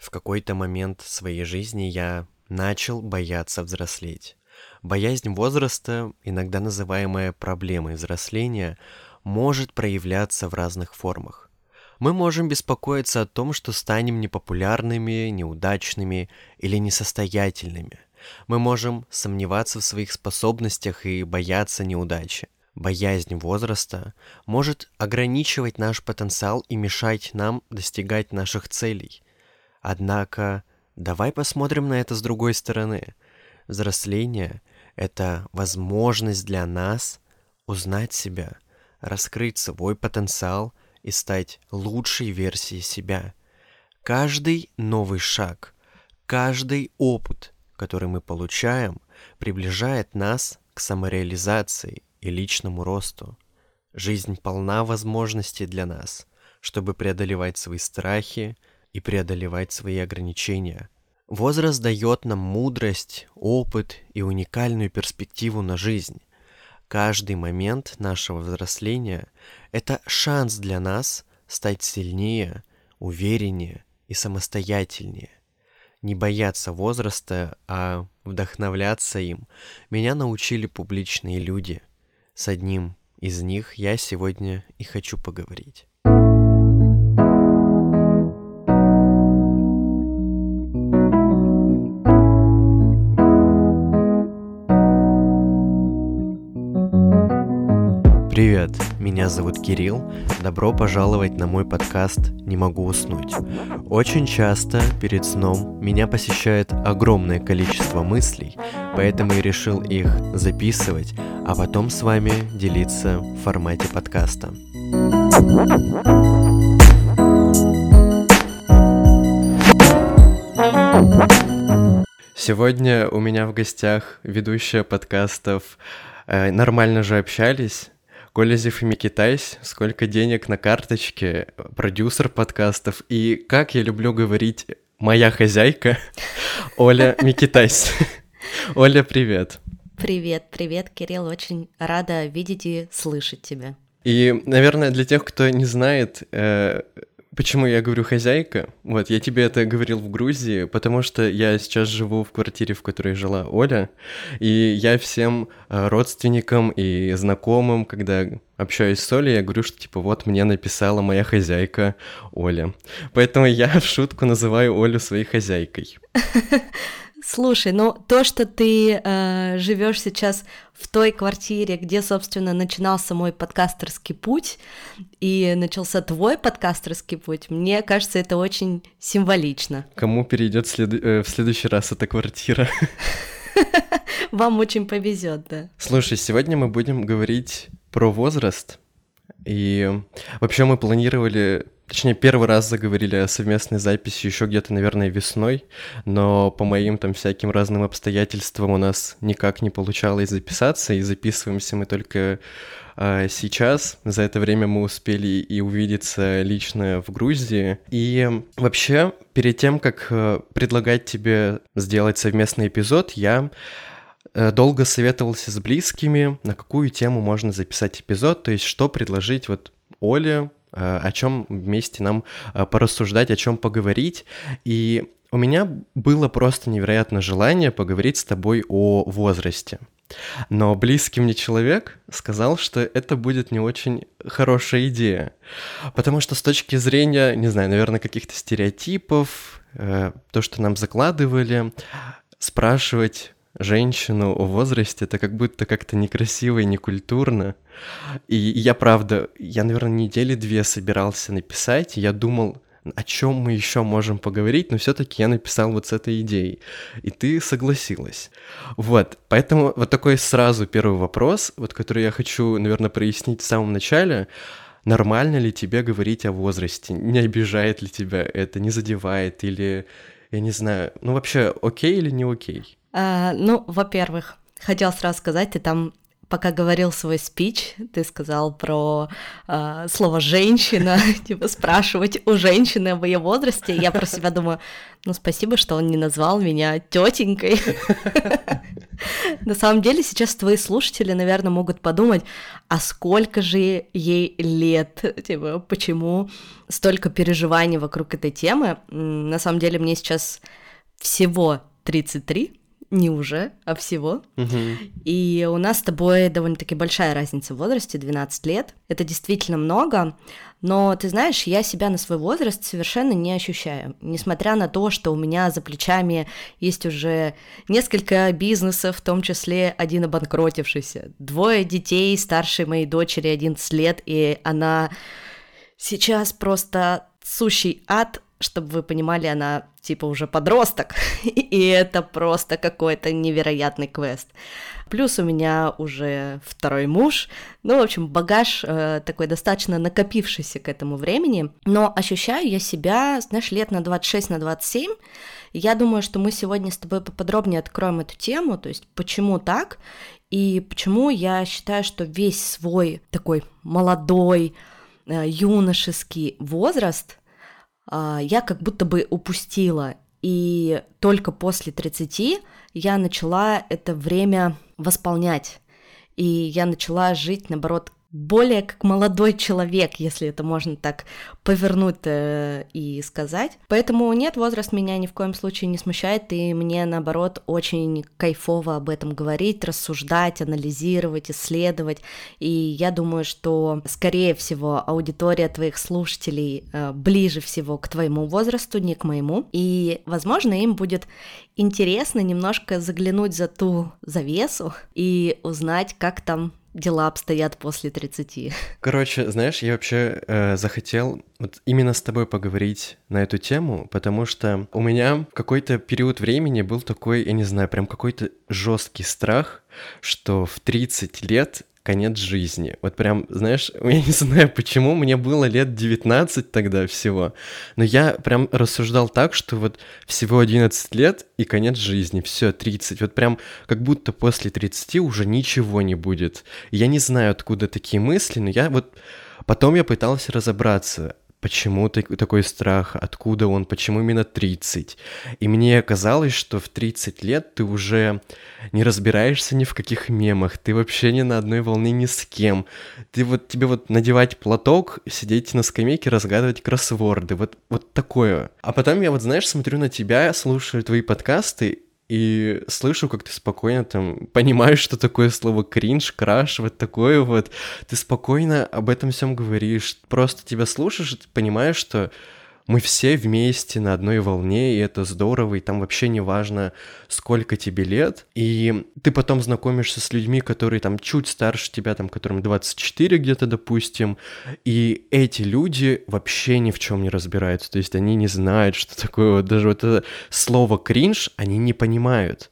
В какой-то момент своей жизни я начал бояться взрослеть. Боязнь возраста, иногда называемая проблемой взросления, может проявляться в разных формах. Мы можем беспокоиться о том, что станем непопулярными, неудачными или несостоятельными. Мы можем сомневаться в своих способностях и бояться неудачи. Боязнь возраста может ограничивать наш потенциал и мешать нам достигать наших целей. Однако, давай посмотрим на это с другой стороны. Взросление – это возможность для нас узнать себя, раскрыть свой потенциал и стать лучшей версией себя. Каждый новый шаг, каждый опыт, который мы получаем, приближает нас к самореализации и личному росту. Жизнь полна возможностей для нас, чтобы преодолевать свои страхи и преодолевать свои ограничения. Возраст дает нам мудрость, опыт и уникальную перспективу на жизнь. Каждый момент нашего взросления – это шанс для нас стать сильнее, увереннее и самостоятельнее. Не бояться возраста, а вдохновляться им меня научили публичные люди. С одним из них я сегодня и хочу поговорить. Привет, меня зовут Кирилл. Добро пожаловать на мой подкаст «Не могу уснуть». Очень часто перед сном меня посещает огромное количество мыслей, поэтому я решил их записывать, а потом с вами делиться в формате подкаста. Сегодня у меня в гостях ведущая подкастов э, «Нормально же общались» Колезев и Микитайс, сколько денег на карточке, продюсер подкастов, и как я люблю говорить «моя хозяйка» Оля Микитайс. Оля, привет. Привет, привет, Кирилл, очень рада видеть и слышать тебя. И, наверное, для тех, кто не знает, э, Почему я говорю хозяйка? Вот, я тебе это говорил в Грузии, потому что я сейчас живу в квартире, в которой жила Оля, и я всем э, родственникам и знакомым, когда общаюсь с Олей, я говорю, что типа вот мне написала моя хозяйка Оля. Поэтому я в шутку называю Олю своей хозяйкой. Слушай, ну то, что ты э, живешь сейчас в той квартире, где, собственно, начинался мой подкастерский путь, и начался твой подкастерский путь, мне кажется, это очень символично. Кому перейдет след... э, в следующий раз эта квартира? Вам очень повезет, да. Слушай, сегодня мы будем говорить про возраст. И вообще мы планировали Точнее, первый раз заговорили о совместной записи еще где-то, наверное, весной, но по моим там всяким разным обстоятельствам у нас никак не получалось записаться, и записываемся мы только э, сейчас. За это время мы успели и увидеться лично в Грузии. И вообще, перед тем, как э, предлагать тебе сделать совместный эпизод, я э, долго советовался с близкими, на какую тему можно записать эпизод, то есть что предложить вот Оле, о чем вместе нам э, порассуждать, о чем поговорить. И у меня было просто невероятное желание поговорить с тобой о возрасте. Но близкий мне человек сказал, что это будет не очень хорошая идея. Потому что с точки зрения, не знаю, наверное, каких-то стереотипов, э, то, что нам закладывали, спрашивать женщину о возрасте, это как будто как-то некрасиво и некультурно. И я, правда, я, наверное, недели две собирался написать, и я думал, о чем мы еще можем поговорить, но все-таки я написал вот с этой идеей, и ты согласилась. Вот, поэтому вот такой сразу первый вопрос, вот который я хочу, наверное, прояснить в самом начале. Нормально ли тебе говорить о возрасте? Не обижает ли тебя это, не задевает или, я не знаю, ну вообще окей или не окей? А, ну, во-первых, хотел сразу сказать, ты там пока говорил свой спич, ты сказал про э, слово женщина, типа спрашивать у женщины об ее возрасте. Я про себя думаю, ну спасибо, что он не назвал меня тетенькой. На самом деле сейчас твои слушатели, наверное, могут подумать, а сколько же ей лет? Типа, почему столько переживаний вокруг этой темы? На самом деле мне сейчас всего 33, не уже, а всего. Угу. И у нас с тобой довольно-таки большая разница в возрасте, 12 лет. Это действительно много, но ты знаешь, я себя на свой возраст совершенно не ощущаю. Несмотря на то, что у меня за плечами есть уже несколько бизнесов, в том числе один обанкротившийся, двое детей, старшей моей дочери 11 лет, и она сейчас просто сущий ад чтобы вы понимали, она типа уже подросток, и это просто какой-то невероятный квест. Плюс у меня уже второй муж, ну, в общем, багаж э, такой достаточно накопившийся к этому времени, но ощущаю я себя, знаешь, лет на 26, на 27, я думаю, что мы сегодня с тобой поподробнее откроем эту тему, то есть почему так, и почему я считаю, что весь свой такой молодой, э, юношеский возраст я как будто бы упустила. И только после 30 я начала это время восполнять. И я начала жить, наоборот, более как молодой человек, если это можно так повернуть э, и сказать. Поэтому нет, возраст меня ни в коем случае не смущает, и мне, наоборот, очень кайфово об этом говорить, рассуждать, анализировать, исследовать. И я думаю, что, скорее всего, аудитория твоих слушателей э, ближе всего к твоему возрасту, не к моему. И, возможно, им будет интересно немножко заглянуть за ту завесу и узнать, как там дела обстоят после 30. Короче, знаешь, я вообще э, захотел вот именно с тобой поговорить на эту тему, потому что у меня какой-то период времени был такой, я не знаю, прям какой-то жесткий страх, что в 30 лет конец жизни. Вот прям, знаешь, я не знаю почему, мне было лет 19 тогда всего, но я прям рассуждал так, что вот всего 11 лет и конец жизни, все, 30. Вот прям как будто после 30 уже ничего не будет. Я не знаю, откуда такие мысли, но я вот... Потом я пытался разобраться, почему такой страх, откуда он, почему именно 30. И мне казалось, что в 30 лет ты уже не разбираешься ни в каких мемах, ты вообще не на одной волне ни с кем. Ты вот, тебе вот надевать платок, сидеть на скамейке, разгадывать кроссворды, вот, вот такое. А потом я вот, знаешь, смотрю на тебя, слушаю твои подкасты, и слышу, как ты спокойно там понимаешь, что такое слово кринж, краш, вот такое вот. Ты спокойно об этом всем говоришь. Просто тебя слушаешь, и ты понимаешь, что мы все вместе на одной волне, и это здорово, и там вообще не важно, сколько тебе лет. И ты потом знакомишься с людьми, которые там чуть старше тебя, там, которым 24 где-то, допустим, и эти люди вообще ни в чем не разбираются, то есть они не знают, что такое вот даже вот это слово кринж, они не понимают.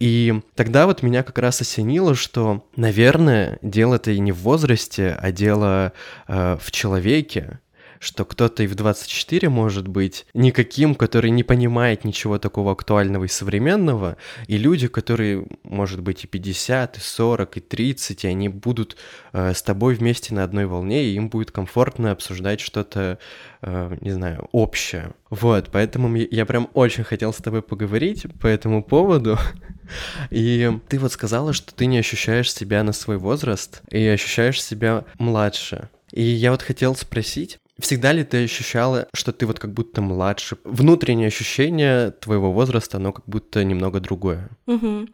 И тогда вот меня как раз осенило, что, наверное, дело-то и не в возрасте, а дело э, в человеке, что кто-то и в 24 может быть никаким, который не понимает ничего такого актуального и современного, и люди, которые, может быть, и 50, и 40, и 30, и они будут э, с тобой вместе на одной волне, и им будет комфортно обсуждать что-то, э, не знаю, общее. Вот, поэтому я прям очень хотел с тобой поговорить по этому поводу. И ты вот сказала, что ты не ощущаешь себя на свой возраст и ощущаешь себя младше. И я вот хотел спросить, Всегда ли ты ощущала, что ты вот как будто младше? Внутреннее ощущение твоего возраста, оно как будто немного другое. Угу.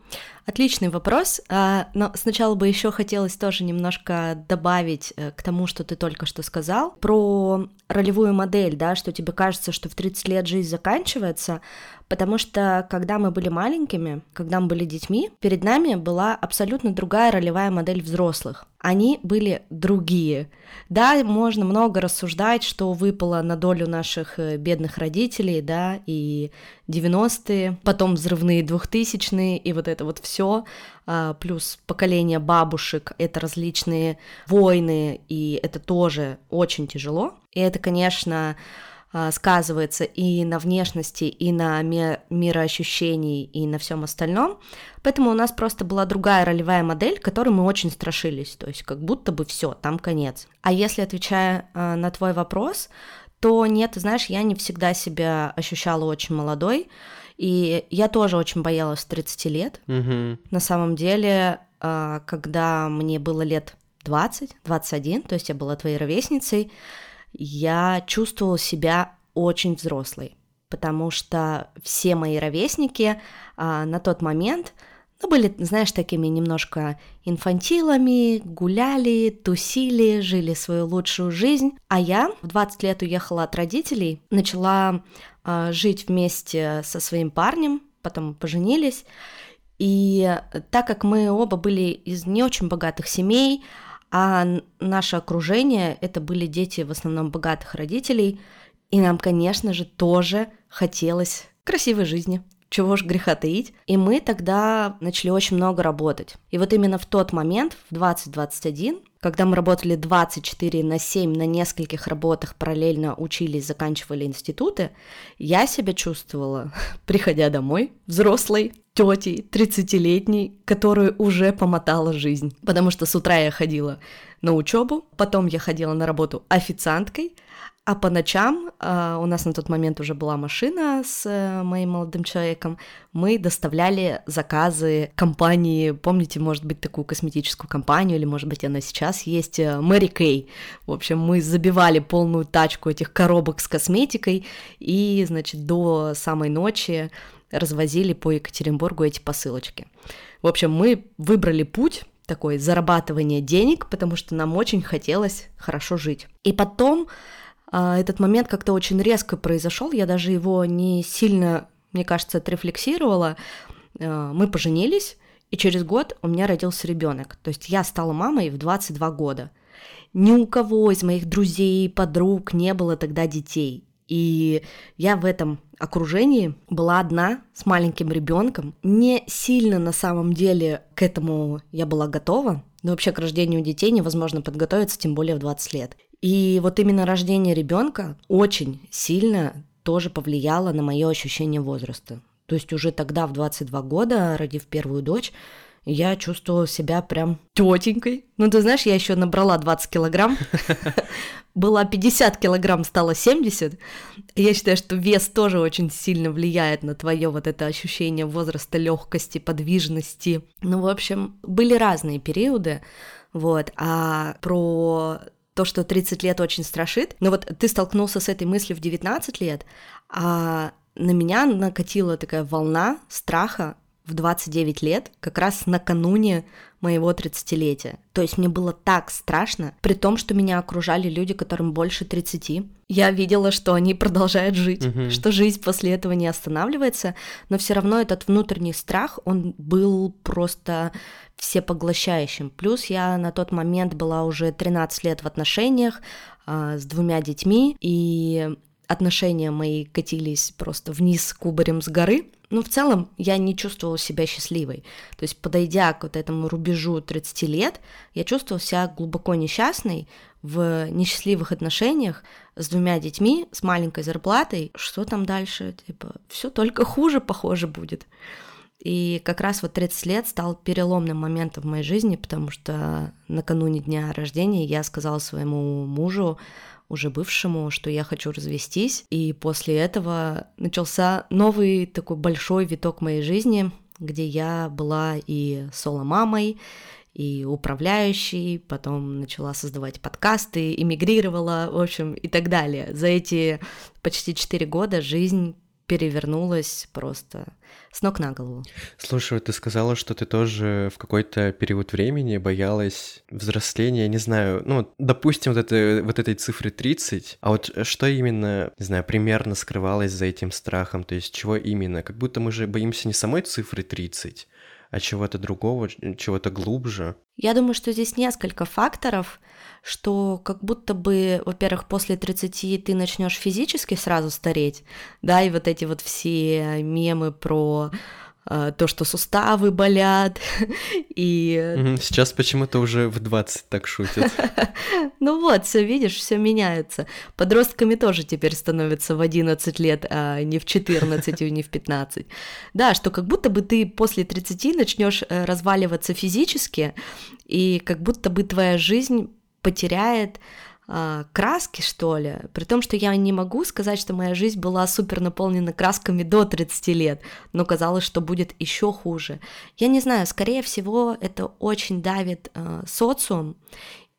Отличный вопрос. А, но сначала бы еще хотелось тоже немножко добавить э, к тому, что ты только что сказал, про ролевую модель, да, что тебе кажется, что в 30 лет жизнь заканчивается, потому что когда мы были маленькими, когда мы были детьми, перед нами была абсолютно другая ролевая модель взрослых. Они были другие. Да, можно много рассуждать, что выпало на долю наших э, бедных родителей, да, и 90-е, потом взрывные 2000-е, и вот это вот все, а, плюс поколение бабушек, это различные войны, и это тоже очень тяжело. И это, конечно, а, сказывается и на внешности, и на мироощущении, и на всем остальном. Поэтому у нас просто была другая ролевая модель, которой мы очень страшились. То есть как будто бы все, там конец. А если отвечая а, на твой вопрос, то нет, ты знаешь, я не всегда себя ощущала очень молодой, и я тоже очень боялась 30 лет. Угу. На самом деле, а, когда мне было лет 20, 21, то есть я была твоей ровесницей, я чувствовала себя очень взрослой, потому что все мои ровесники а, на тот момент ну, были, знаешь, такими немножко инфантилами, гуляли, тусили, жили свою лучшую жизнь. А я в 20 лет уехала от родителей, начала э, жить вместе со своим парнем, потом поженились. И так как мы оба были из не очень богатых семей, а наше окружение это были дети в основном богатых родителей, и нам, конечно же, тоже хотелось красивой жизни чего ж греха таить. И мы тогда начали очень много работать. И вот именно в тот момент, в 2021, когда мы работали 24 на 7 на нескольких работах, параллельно учились, заканчивали институты, я себя чувствовала, приходя домой, взрослой, тетей, 30-летней, которую уже помотала жизнь. Потому что с утра я ходила на учебу, потом я ходила на работу официанткой, а по ночам э, у нас на тот момент уже была машина с э, моим молодым человеком. Мы доставляли заказы компании, помните, может быть, такую косметическую компанию, или, может быть, она сейчас есть, Мэри Кей. В общем, мы забивали полную тачку этих коробок с косметикой и, значит, до самой ночи развозили по Екатеринбургу эти посылочки. В общем, мы выбрали путь такой зарабатывания денег, потому что нам очень хотелось хорошо жить. И потом этот момент как-то очень резко произошел, я даже его не сильно, мне кажется, отрефлексировала. А, мы поженились, и через год у меня родился ребенок. То есть я стала мамой в 22 года. Ни у кого из моих друзей, подруг не было тогда детей. И я в этом окружении была одна с маленьким ребенком. Не сильно на самом деле к этому я была готова. Но вообще к рождению детей невозможно подготовиться, тем более в 20 лет. И вот именно рождение ребенка очень сильно тоже повлияло на мое ощущение возраста. То есть уже тогда, в 22 года, родив первую дочь, я чувствовала себя прям тетенькой. Ну, ты знаешь, я еще набрала 20 килограмм. Была 50 килограмм, стало 70. Я считаю, что вес тоже очень сильно влияет на твое вот это ощущение возраста, легкости, подвижности. Ну, в общем, были разные периоды. Вот. А про то, что 30 лет очень страшит. Но вот ты столкнулся с этой мыслью в 19 лет, а на меня накатила такая волна страха в 29 лет, как раз накануне моего 30-летия. То есть мне было так страшно, при том, что меня окружали люди, которым больше 30. Я видела, что они продолжают жить, угу. что жизнь после этого не останавливается, но все равно этот внутренний страх, он был просто всепоглощающим. Плюс я на тот момент была уже 13 лет в отношениях э, с двумя детьми, и отношения мои катились просто вниз кубарем с горы. Но в целом я не чувствовала себя счастливой. То есть, подойдя к вот этому рубежу 30 лет, я чувствовала себя глубоко несчастной в несчастливых отношениях с двумя детьми, с маленькой зарплатой. Что там дальше? Типа, все только хуже, похоже, будет. И как раз вот 30 лет стал переломным моментом в моей жизни, потому что накануне дня рождения я сказала своему мужу, уже бывшему, что я хочу развестись. И после этого начался новый такой большой виток моей жизни, где я была и соло-мамой, и управляющей, потом начала создавать подкасты, эмигрировала, в общем, и так далее. За эти почти четыре года жизнь перевернулась просто с ног на голову. Слушай, ты сказала, что ты тоже в какой-то период времени боялась взросления, не знаю, ну, допустим, вот, это, вот этой цифры 30, а вот что именно, не знаю, примерно скрывалось за этим страхом, то есть чего именно? Как будто мы же боимся не самой цифры 30, а чего-то другого, чего-то глубже. Я думаю, что здесь несколько факторов, что как будто бы, во-первых, после 30 ты начнешь физически сразу стареть, да, и вот эти вот все мемы про то, что суставы болят, и... Сейчас почему-то уже в 20 так шутят. Ну вот, все видишь, все меняется. Подростками тоже теперь становятся в 11 лет, а не в 14 и не в 15. Да, что как будто бы ты после 30 начнешь э, разваливаться физически, и как будто бы твоя жизнь потеряет краски, что ли, при том, что я не могу сказать, что моя жизнь была супер наполнена красками до 30 лет, но казалось, что будет еще хуже. Я не знаю, скорее всего, это очень давит э, социум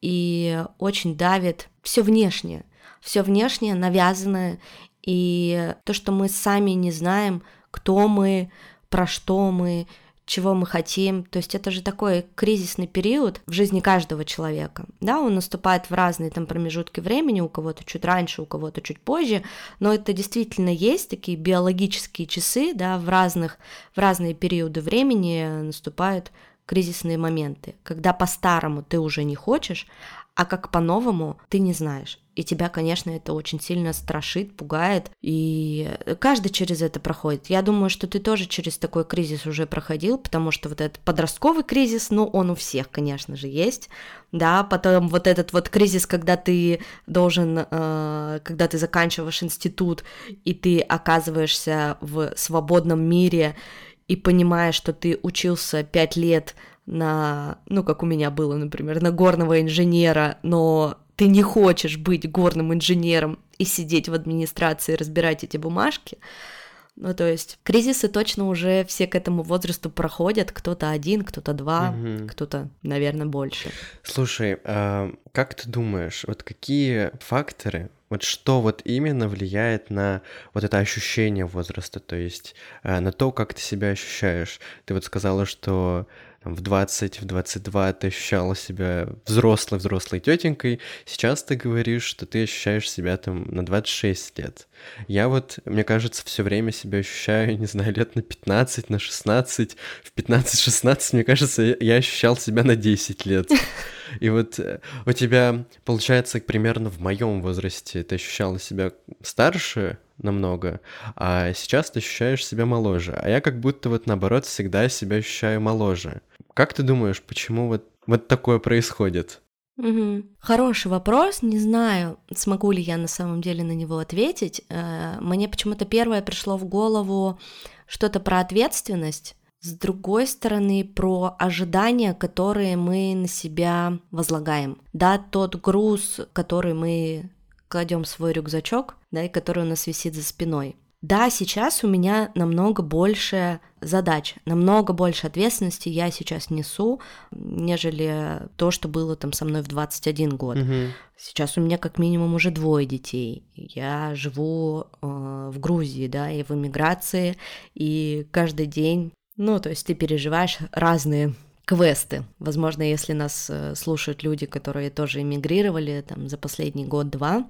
и очень давит все внешнее, все внешнее навязанное, и то, что мы сами не знаем, кто мы, про что мы, чего мы хотим. То есть это же такой кризисный период в жизни каждого человека. Да, он наступает в разные там промежутки времени, у кого-то чуть раньше, у кого-то чуть позже, но это действительно есть такие биологические часы, да, в разных, в разные периоды времени наступают кризисные моменты, когда по-старому ты уже не хочешь, а как по-новому ты не знаешь. И тебя, конечно, это очень сильно страшит, пугает, и каждый через это проходит. Я думаю, что ты тоже через такой кризис уже проходил, потому что вот этот подростковый кризис, ну, он у всех, конечно же, есть, да, потом вот этот вот кризис, когда ты должен, э, когда ты заканчиваешь институт, и ты оказываешься в свободном мире, и понимаешь, что ты учился пять лет на, ну, как у меня было, например, на горного инженера, но ты не хочешь быть горным инженером и сидеть в администрации разбирать эти бумажки. Ну, то есть кризисы точно уже все к этому возрасту проходят, кто-то один, кто-то два, угу. кто-то, наверное, больше. Слушай, а как ты думаешь, вот какие факторы, вот что вот именно влияет на вот это ощущение возраста, то есть а, на то, как ты себя ощущаешь? Ты вот сказала, что там, в 20, в 22 ты ощущала себя взрослой-взрослой тетенькой, сейчас ты говоришь, что ты ощущаешь себя там на 26 лет. Я вот, мне кажется, все время себя ощущаю, не знаю, лет на 15, на 16. В 15-16, мне кажется, я ощущал себя на 10 лет. И вот э, у тебя, получается, примерно в моем возрасте ты ощущала себя старше, намного, а сейчас ты ощущаешь себя моложе. А я как будто вот наоборот всегда себя ощущаю моложе. Как ты думаешь, почему вот, вот такое происходит? Угу. Хороший вопрос, не знаю, смогу ли я на самом деле на него ответить. Э, мне почему-то первое пришло в голову что-то про ответственность, с другой стороны, про ожидания, которые мы на себя возлагаем. Да, тот груз, который мы кладем в свой рюкзачок, да, и который у нас висит за спиной. Да, сейчас у меня намного больше задач, намного больше ответственности я сейчас несу, нежели то, что было там со мной в 21 год. Угу. Сейчас у меня как минимум уже двое детей. Я живу э, в Грузии, да, и в эмиграции, и каждый день, ну, то есть ты переживаешь разные квесты. Возможно, если нас э, слушают люди, которые тоже эмигрировали там за последний год-два,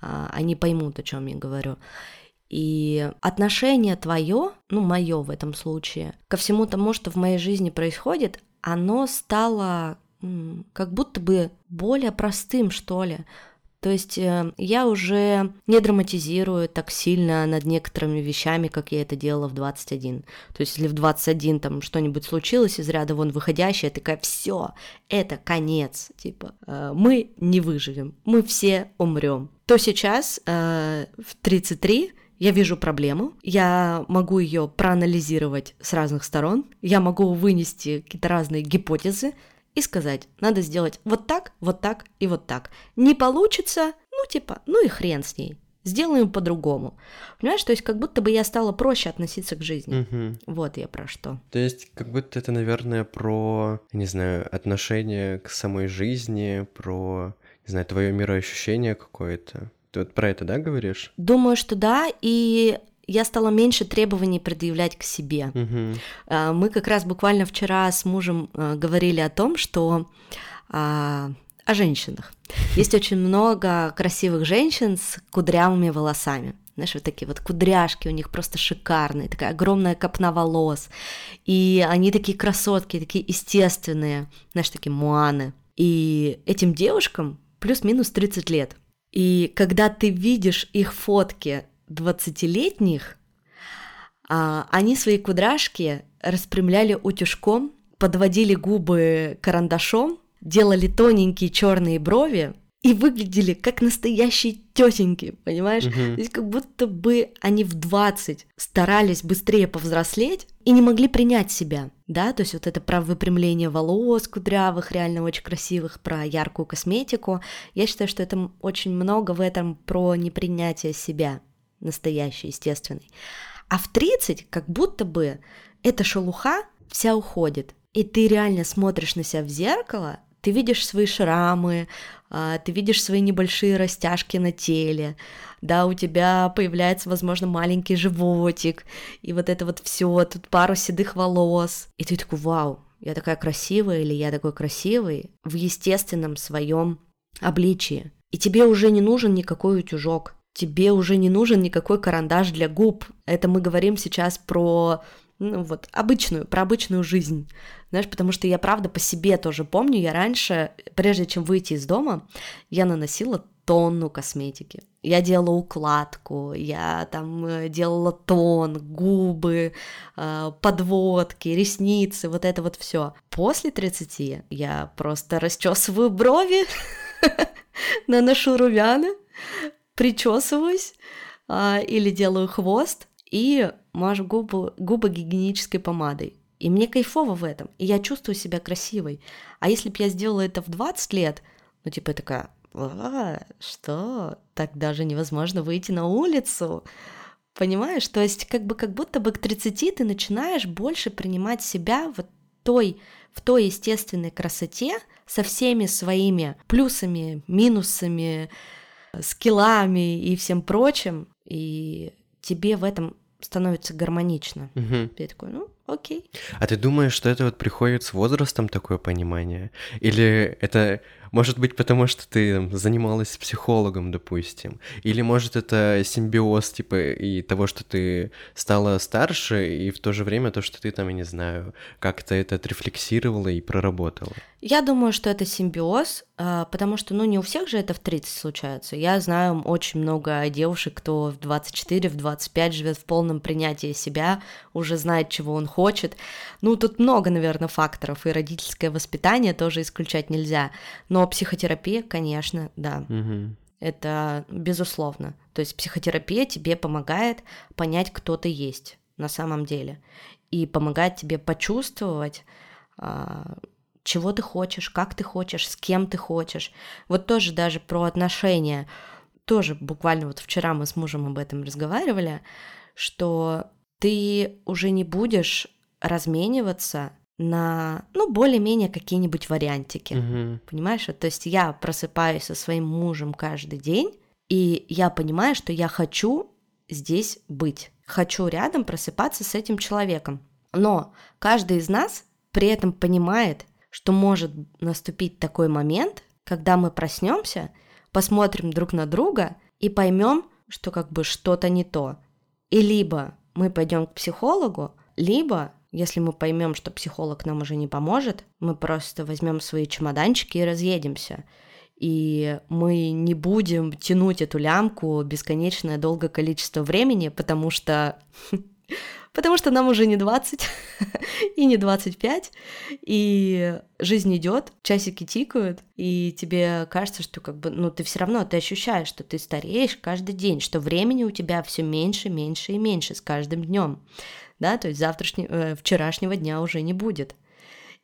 а, они поймут, о чем я говорю. И отношение твое, ну, мое в этом случае, ко всему тому, что в моей жизни происходит, оно стало как будто бы более простым, что ли. То есть э, я уже не драматизирую так сильно над некоторыми вещами, как я это делала в 21. То есть если в 21 там что-нибудь случилось из ряда вон выходящее, такая, все, это конец, типа, э, мы не выживем, мы все умрем. То сейчас э, в 33 я вижу проблему, я могу ее проанализировать с разных сторон, я могу вынести какие-то разные гипотезы, и сказать, надо сделать вот так, вот так и вот так. Не получится, ну типа, ну и хрен с ней. Сделаем по-другому. Понимаешь, то есть как будто бы я стала проще относиться к жизни. Угу. Вот я про что. То есть как будто это, наверное, про, не знаю, отношение к самой жизни, про, не знаю, твое мироощущение какое-то. Ты вот про это, да, говоришь? Думаю, что да, и я стала меньше требований предъявлять к себе. Угу. Мы как раз буквально вчера с мужем а, говорили о том, что а, о женщинах. Есть очень много красивых женщин с кудрявыми волосами. Знаешь, вот такие вот кудряшки у них просто шикарные, такая огромная копна волос. И они такие красотки, такие естественные, знаешь, такие муаны. И этим девушкам плюс-минус 30 лет. И когда ты видишь их фотки 20-летних, а, они свои кудряшки распрямляли утюжком, подводили губы карандашом, делали тоненькие черные брови и выглядели как настоящие тетеньки, понимаешь? Угу. То есть как будто бы они в 20 старались быстрее повзрослеть, и не могли принять себя, да, то есть вот это про выпрямление волос кудрявых, реально очень красивых, про яркую косметику, я считаю, что это очень много в этом про непринятие себя, настоящий, естественный. А в 30 как будто бы эта шелуха вся уходит, и ты реально смотришь на себя в зеркало, ты видишь свои шрамы, а, ты видишь свои небольшие растяжки на теле, да, у тебя появляется, возможно, маленький животик, и вот это вот все, тут пару седых волос, и ты такой, вау, я такая красивая или я такой красивый в естественном своем обличии. И тебе уже не нужен никакой утюжок, тебе уже не нужен никакой карандаш для губ. Это мы говорим сейчас про ну вот, обычную, про обычную жизнь, знаешь, потому что я, правда, по себе тоже помню, я раньше, прежде чем выйти из дома, я наносила тонну косметики. Я делала укладку, я там э, делала тон, губы, э, подводки, ресницы, вот это вот все. После 30 я просто расчесываю брови, наношу румяна, причесываюсь а, или делаю хвост, и мажу губы, губы гигиенической помадой. И мне кайфово в этом, и я чувствую себя красивой. А если бы я сделала это в 20 лет, ну, типа, такая, а, что? Так даже невозможно выйти на улицу. Понимаешь? То есть, как бы, как будто бы к 30 ты начинаешь больше принимать себя в той, в той естественной красоте со всеми своими плюсами, минусами, скиллами и всем прочим. И тебе в этом становится гармонично. Угу. Ты такой, ну, окей. А ты думаешь, что это вот приходит с возрастом такое понимание? Или это может быть, потому что ты там, занималась психологом, допустим. Или может это симбиоз, типа, и того, что ты стала старше, и в то же время то, что ты там, я не знаю, как-то это отрефлексировала и проработала. Я думаю, что это симбиоз, а, потому что, ну, не у всех же это в 30 случается. Я знаю очень много девушек, кто в 24, в 25 живет в полном принятии себя, уже знает, чего он хочет. Ну, тут много, наверное, факторов, и родительское воспитание тоже исключать нельзя. Но психотерапия, конечно, да. Угу. Это безусловно. То есть психотерапия тебе помогает понять, кто ты есть на самом деле. И помогает тебе почувствовать, а, чего ты хочешь, как ты хочешь, с кем ты хочешь. Вот тоже даже про отношения. Тоже буквально вот вчера мы с мужем об этом разговаривали, что ты уже не будешь размениваться на, ну, более-менее какие-нибудь вариантики. Угу. Понимаешь? То есть я просыпаюсь со своим мужем каждый день, и я понимаю, что я хочу здесь быть. Хочу рядом просыпаться с этим человеком. Но каждый из нас при этом понимает, что может наступить такой момент, когда мы проснемся, посмотрим друг на друга и поймем, что как бы что-то не то. И либо мы пойдем к психологу, либо если мы поймем, что психолог нам уже не поможет, мы просто возьмем свои чемоданчики и разъедемся. И мы не будем тянуть эту лямку бесконечное долгое количество времени, потому что потому что нам уже не 20 и не 25, и жизнь идет, часики тикают, и тебе кажется, что как бы, ну, ты все равно, ты ощущаешь, что ты стареешь каждый день, что времени у тебя все меньше, меньше и меньше с каждым днем, да, то есть завтрашнего, э, вчерашнего дня уже не будет.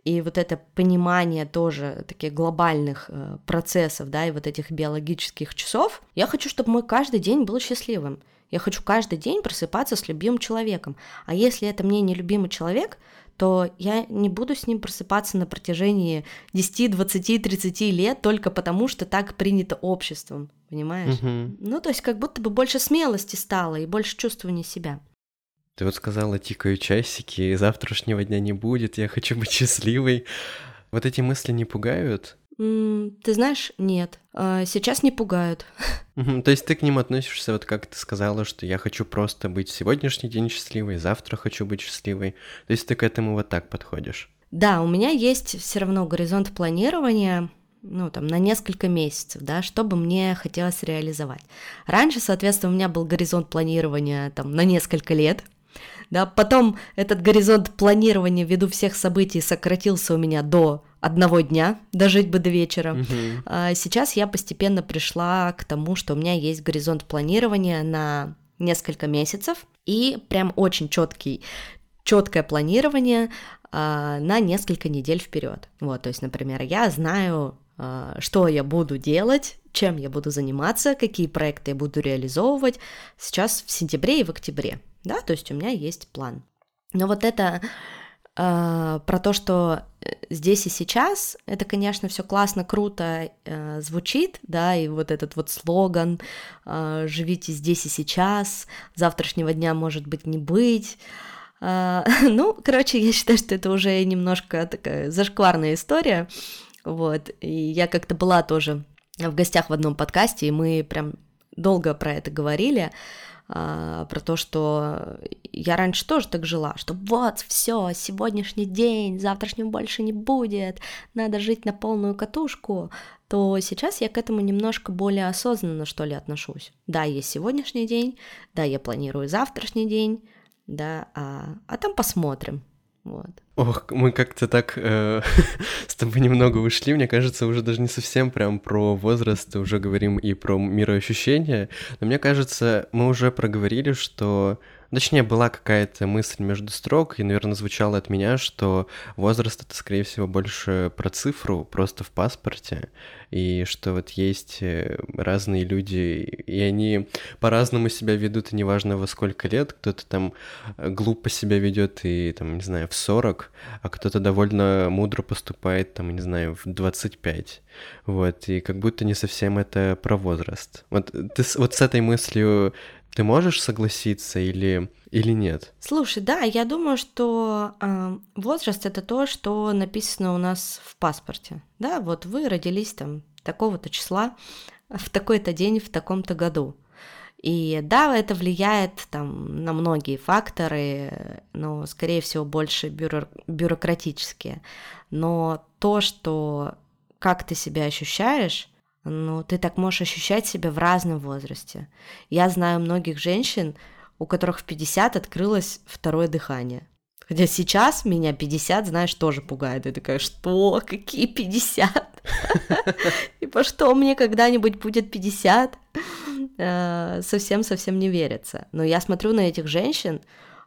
И вот это понимание тоже таких глобальных э, процессов, да, и вот этих биологических часов, я хочу, чтобы мой каждый день был счастливым. Я хочу каждый день просыпаться с любимым человеком. А если это мне не любимый человек, то я не буду с ним просыпаться на протяжении 10, 20, 30 лет только потому, что так принято обществом, понимаешь? Угу. Ну, то есть как будто бы больше смелости стало и больше чувствования себя. Ты вот сказала, тикают часики, завтрашнего дня не будет, я хочу быть счастливой. Вот эти мысли не пугают? Ты знаешь, нет, а, сейчас не пугают. То есть ты к ним относишься, вот как ты сказала, что я хочу просто быть сегодняшний день счастливой, завтра хочу быть счастливой. То есть ты к этому вот так подходишь? Да, у меня есть все равно горизонт планирования, ну, там, на несколько месяцев, да, что бы мне хотелось реализовать. Раньше, соответственно, у меня был горизонт планирования, там, на несколько лет, да, потом этот горизонт планирования ввиду всех событий сократился у меня до одного дня, дожить бы до вечера. Мгм. А Сейчас я постепенно пришла к тому, что у меня есть горизонт планирования на несколько месяцев и прям очень четкий четкое планирование а, на несколько недель вперед. Вот, то есть, например, я знаю, а, что я буду делать, чем я буду заниматься, какие проекты я буду реализовывать сейчас в сентябре и в октябре, да, то есть у меня есть план. Но вот это э, про то, что здесь и сейчас, это, конечно, все классно, круто э, звучит, да, и вот этот вот слоган э, «Живите здесь и сейчас», «Завтрашнего дня может быть не быть», э, ну, короче, я считаю, что это уже немножко такая зашкварная история, вот, и я как-то была тоже в гостях в одном подкасте, и мы прям долго про это говорили, а, про то, что я раньше тоже так жила, что вот, все, сегодняшний день, завтрашнего больше не будет, надо жить на полную катушку, то сейчас я к этому немножко более осознанно, что ли, отношусь. Да, есть сегодняшний день, да, я планирую завтрашний день, да, а, а там посмотрим, вот. Ох, мы как-то так э, с тобой немного ушли. Мне кажется, уже даже не совсем прям про возраст, уже говорим и про мироощущения. Но мне кажется, мы уже проговорили, что Точнее, была какая-то мысль между строк, и, наверное, звучало от меня, что возраст — это, скорее всего, больше про цифру, просто в паспорте, и что вот есть э, разные люди, и они по-разному себя ведут, и неважно во сколько лет, кто-то там э, глупо себя ведет и, там, не знаю, в 40, а кто-то довольно мудро поступает, там, не знаю, в 25. Вот, и как будто не совсем это про возраст. Вот ты вот с этой мыслью ты можешь согласиться или, или нет? Слушай, да, я думаю, что э, возраст это то, что написано у нас в паспорте. Да, вот вы родились там такого-то числа, в такой-то день, в таком-то году. И да, это влияет там на многие факторы, но, скорее всего, больше бюро- бюрократические. Но то, что как ты себя ощущаешь, ну, ты так можешь ощущать себя в разном возрасте. Я знаю многих женщин, у которых в 50 открылось второе дыхание. Хотя сейчас меня 50, знаешь, тоже пугает. Я такая, что? Какие 50? Типа, что мне когда-нибудь будет 50? Э, совсем-совсем не верится. Но я смотрю на этих женщин,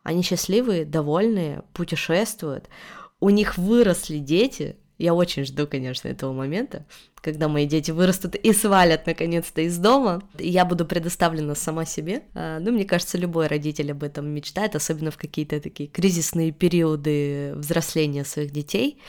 они счастливые, довольные, путешествуют. У них выросли дети, я очень жду, конечно, этого момента, когда мои дети вырастут и свалят наконец-то из дома. Я буду предоставлена сама себе. А, ну, мне кажется, любой родитель об этом мечтает, особенно в какие-то такие кризисные периоды взросления своих детей.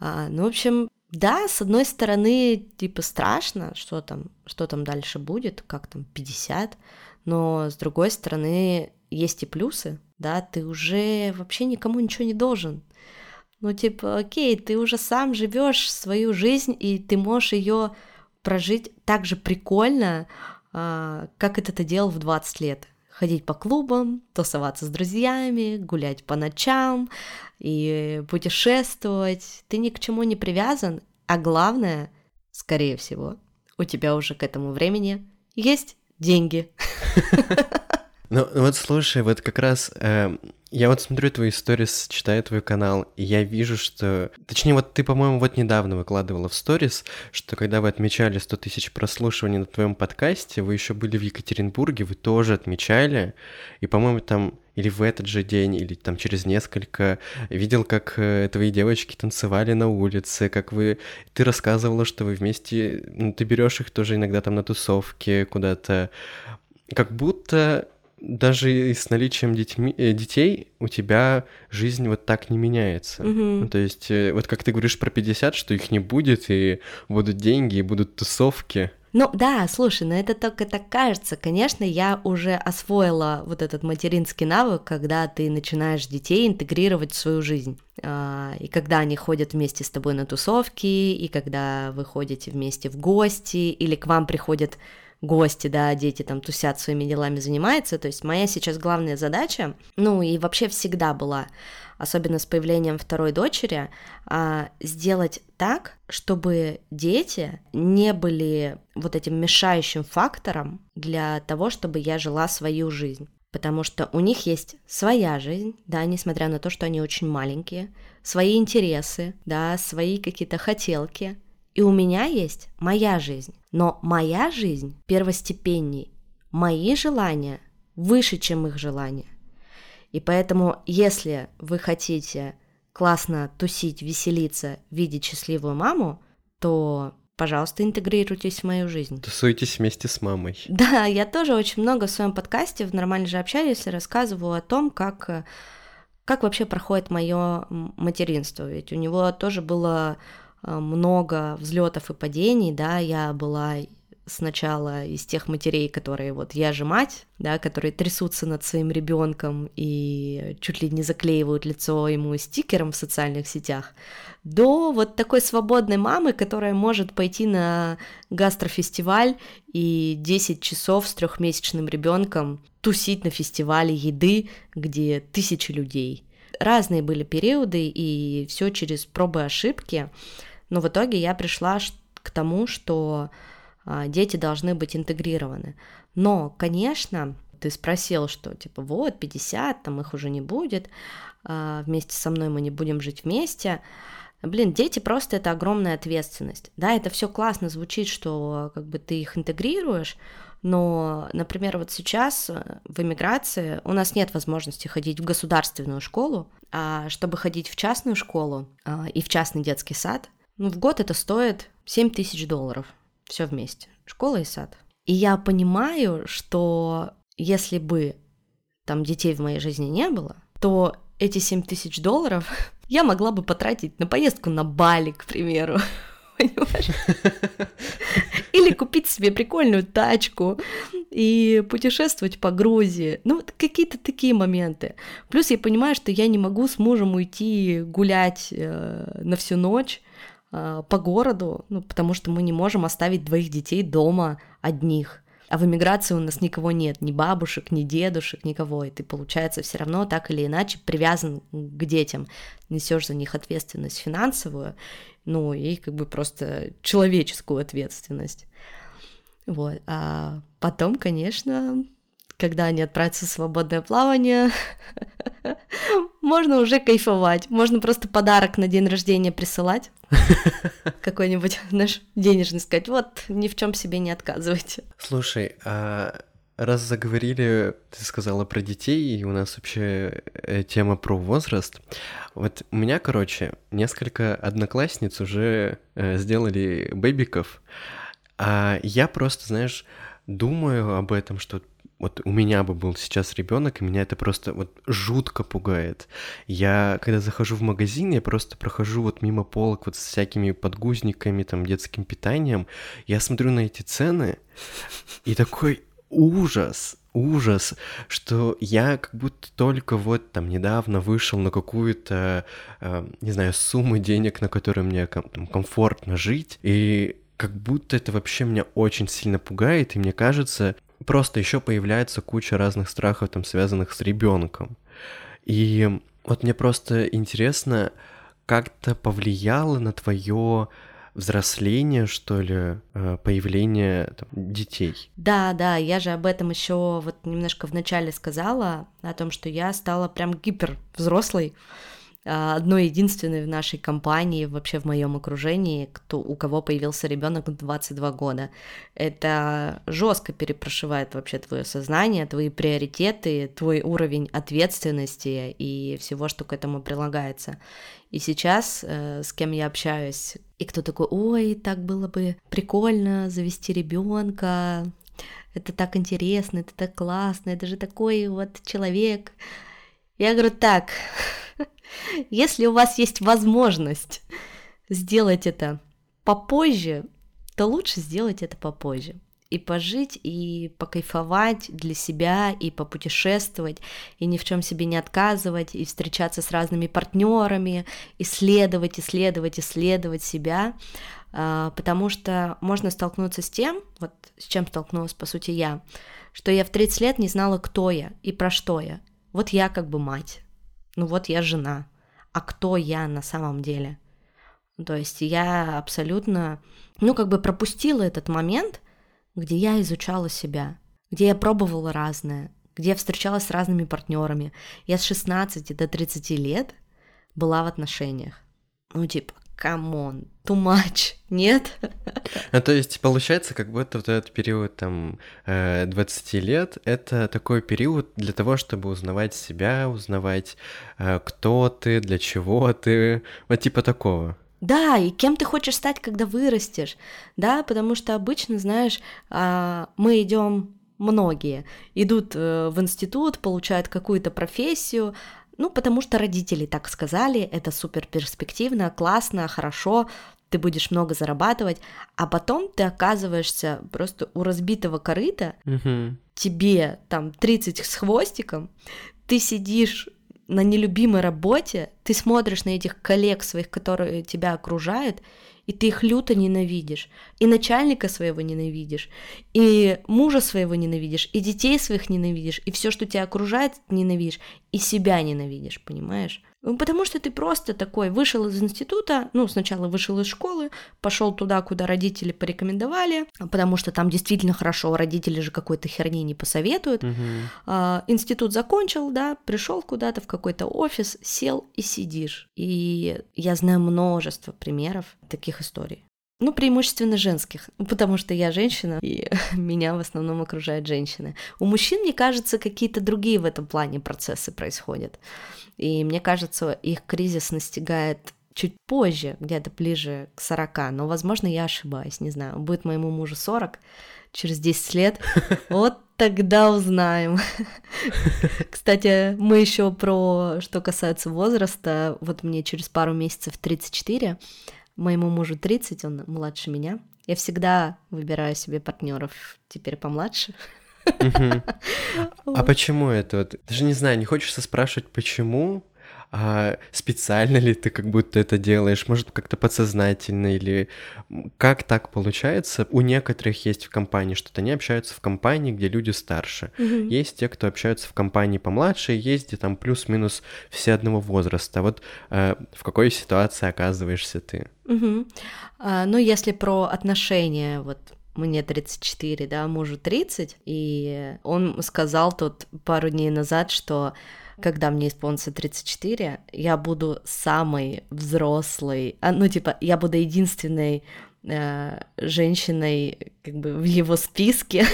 А, ну, в общем, да, с одной стороны, типа страшно, что там, что там дальше будет, как там 50, но с другой стороны, есть и плюсы, да, ты уже вообще никому ничего не должен, ну, типа, окей, ты уже сам живешь свою жизнь, и ты можешь ее прожить так же прикольно, а, как это ты делал в 20 лет. Ходить по клубам, тусоваться с друзьями, гулять по ночам и путешествовать. Ты ни к чему не привязан, а главное, скорее всего, у тебя уже к этому времени есть деньги. Ну, вот слушай, вот как раз э, я вот смотрю твои сторис, читаю твой канал, и я вижу, что... Точнее, вот ты, по-моему, вот недавно выкладывала в сторис, что когда вы отмечали 100 тысяч прослушиваний на твоем подкасте, вы еще были в Екатеринбурге, вы тоже отмечали, и, по-моему, там или в этот же день, или там через несколько, видел, как э, твои девочки танцевали на улице, как вы... Ты рассказывала, что вы вместе... Ну, ты берешь их тоже иногда там на тусовке куда-то. Как будто даже и с наличием детьми, э, детей у тебя жизнь вот так не меняется. Mm-hmm. Ну, то есть, э, вот как ты говоришь про 50, что их не будет, и будут деньги, и будут тусовки. Ну да, слушай, но это только так кажется. Конечно, я уже освоила вот этот материнский навык, когда ты начинаешь детей интегрировать в свою жизнь. А, и когда они ходят вместе с тобой на тусовки, и когда вы ходите вместе в гости, или к вам приходят гости, да, дети там тусят своими делами, занимаются. То есть моя сейчас главная задача, ну и вообще всегда была, особенно с появлением второй дочери, а, сделать так, чтобы дети не были вот этим мешающим фактором для того, чтобы я жила свою жизнь. Потому что у них есть своя жизнь, да, несмотря на то, что они очень маленькие, свои интересы, да, свои какие-то хотелки – и у меня есть моя жизнь. Но моя жизнь первостепенней. Мои желания выше, чем их желания. И поэтому, если вы хотите классно тусить, веселиться, видеть счастливую маму, то пожалуйста, интегрируйтесь в мою жизнь. Тусуйтесь вместе с мамой. Да, я тоже очень много в своем подкасте в «Нормально же общаюсь» рассказываю о том, как, как вообще проходит мое материнство. Ведь у него тоже было много взлетов и падений, да, я была сначала из тех матерей, которые вот я же мать, да, которые трясутся над своим ребенком и чуть ли не заклеивают лицо ему стикером в социальных сетях, до вот такой свободной мамы, которая может пойти на гастрофестиваль и 10 часов с трехмесячным ребенком тусить на фестивале еды, где тысячи людей. Разные были периоды, и все через пробы и ошибки. Но в итоге я пришла к тому, что а, дети должны быть интегрированы. Но, конечно, ты спросил, что типа вот 50, там их уже не будет, а, вместе со мной мы не будем жить вместе. Блин, дети просто это огромная ответственность. Да, это все классно звучит, что как бы ты их интегрируешь, но, например, вот сейчас э, в эмиграции у нас нет возможности ходить в государственную школу, а чтобы ходить в частную школу а, и в частный детский сад, ну, в год это стоит 7 тысяч долларов все вместе, школа и сад. И я понимаю, что если бы там детей в моей жизни не было, то эти 7 тысяч долларов я могла бы потратить на поездку на Бали, к примеру. Понимаешь? Или купить себе прикольную тачку и путешествовать по Грузии. Ну, какие-то такие моменты. Плюс я понимаю, что я не могу с мужем уйти гулять э, на всю ночь, э, по городу, ну, потому что мы не можем оставить двоих детей дома одних. А в эмиграции у нас никого нет, ни бабушек, ни дедушек, никого. И ты, получается, все равно так или иначе привязан к детям, несешь за них ответственность финансовую, ну и как бы просто человеческую ответственность. Вот. А потом, конечно, когда они отправятся в свободное плавание, можно уже кайфовать. Можно просто подарок на день рождения присылать. Какой-нибудь наш денежный сказать, вот, ни в чем себе не отказывайте. Слушай, а раз заговорили, ты сказала про детей, и у нас вообще э, тема про возраст. Вот у меня, короче, несколько одноклассниц уже э, сделали бэбиков, а я просто, знаешь, думаю об этом, что вот у меня бы был сейчас ребенок, и меня это просто вот жутко пугает. Я, когда захожу в магазин, я просто прохожу вот мимо полок вот с всякими подгузниками, там, детским питанием, я смотрю на эти цены, и такой ужас, ужас, что я как будто только вот там недавно вышел на какую-то, э, не знаю, сумму денег, на которую мне ком- комфортно жить, и как будто это вообще меня очень сильно пугает, и мне кажется, просто еще появляется куча разных страхов, там, связанных с ребенком. И вот мне просто интересно, как-то повлияло на твое взросление, что ли, э, появление там, детей. Да, да, я же об этом еще вот немножко в начале сказала, о том, что я стала прям гипер взрослой, одной единственной в нашей компании, вообще в моем окружении, кто, у кого появился ребенок в 22 года. Это жестко перепрошивает вообще твое сознание, твои приоритеты, твой уровень ответственности и всего, что к этому прилагается. И сейчас э, с кем я общаюсь, и кто такой, ой, так было бы прикольно завести ребенка, это так интересно, это так классно, это же такой вот человек. Я говорю, так, если у вас есть возможность сделать это попозже, то лучше сделать это попозже. И пожить, и покайфовать для себя, и попутешествовать, и ни в чем себе не отказывать, и встречаться с разными партнерами, исследовать, исследовать, исследовать себя, а, потому что можно столкнуться с тем, вот с чем столкнулась, по сути, я, что я в 30 лет не знала, кто я и про что я. Вот я как бы мать, ну вот я жена, а кто я на самом деле? То есть я абсолютно, ну как бы пропустила этот момент, где я изучала себя, где я пробовала разное, где я встречалась с разными партнерами. Я с 16 до 30 лет была в отношениях. Ну, типа, come on, too much, нет? Ну, то есть, получается, как будто вот этот период, там, 20 э, лет, это такой период для того, чтобы узнавать себя, узнавать, э, кто ты, для чего ты, вот типа такого. Да, и кем ты хочешь стать, когда вырастешь, да, потому что обычно, знаешь, а, мы идем многие идут э, в институт, получают какую-то профессию, ну, потому что родители так сказали, это супер перспективно, классно, хорошо, ты будешь много зарабатывать, а потом ты оказываешься просто у разбитого корыта, угу. тебе там 30 с хвостиком, ты сидишь на нелюбимой работе, ты смотришь на этих коллег своих, которые тебя окружают, и ты их люто ненавидишь, и начальника своего ненавидишь, и мужа своего ненавидишь, и детей своих ненавидишь, и все, что тебя окружает, ненавидишь, и себя ненавидишь, понимаешь? Ну, потому что ты просто такой вышел из института, ну, сначала вышел из школы, пошел туда, куда родители порекомендовали, потому что там действительно хорошо, родители же какой-то херни не посоветуют. Угу. А, институт закончил, да, пришел куда-то в какой-то офис, сел и сидишь. И я знаю множество примеров таких историй. Ну, преимущественно женских, потому что я женщина, и меня в основном окружают женщины. У мужчин, мне кажется, какие-то другие в этом плане процессы происходят. И мне кажется, их кризис настигает чуть позже, где-то ближе к 40, но, возможно, я ошибаюсь, не знаю. Будет моему мужу 40 через 10 лет, вот тогда узнаем. Кстати, мы еще про, что касается возраста, вот мне через пару месяцев 34, Моему мужу 30, он младше меня. Я всегда выбираю себе партнеров теперь помладше. А почему это? Даже не знаю, не хочется спрашивать, почему, а специально ли ты как будто это делаешь, может, как-то подсознательно, или как так получается? У некоторых есть в компании что-то, они общаются в компании, где люди старше. Угу. Есть те, кто общаются в компании помладше, есть где там плюс-минус все одного возраста. Вот э, в какой ситуации оказываешься ты? Угу. А, ну, если про отношения, вот мне 34, да, мужу 30, и он сказал тут пару дней назад, что когда мне исполнится 34, я буду самой взрослой, а, ну, типа, я буду единственной э, женщиной, как бы, в его списке,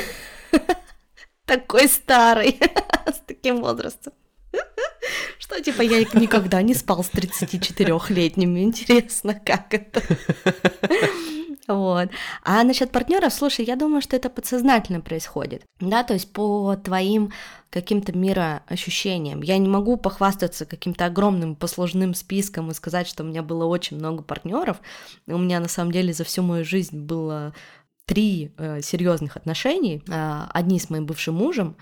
такой старой, с таким возрастом. Что, типа, я никогда не спал с 34-летним, интересно, как это? Вот. А насчет партнеров, слушай, я думаю, что это подсознательно происходит. Да, то есть по твоим каким-то мироощущениям. Я не могу похвастаться каким-то огромным послужным списком и сказать, что у меня было очень много партнеров. У меня на самом деле за всю мою жизнь было три э, серьезных отношений. Э, одни с моим бывшим мужем,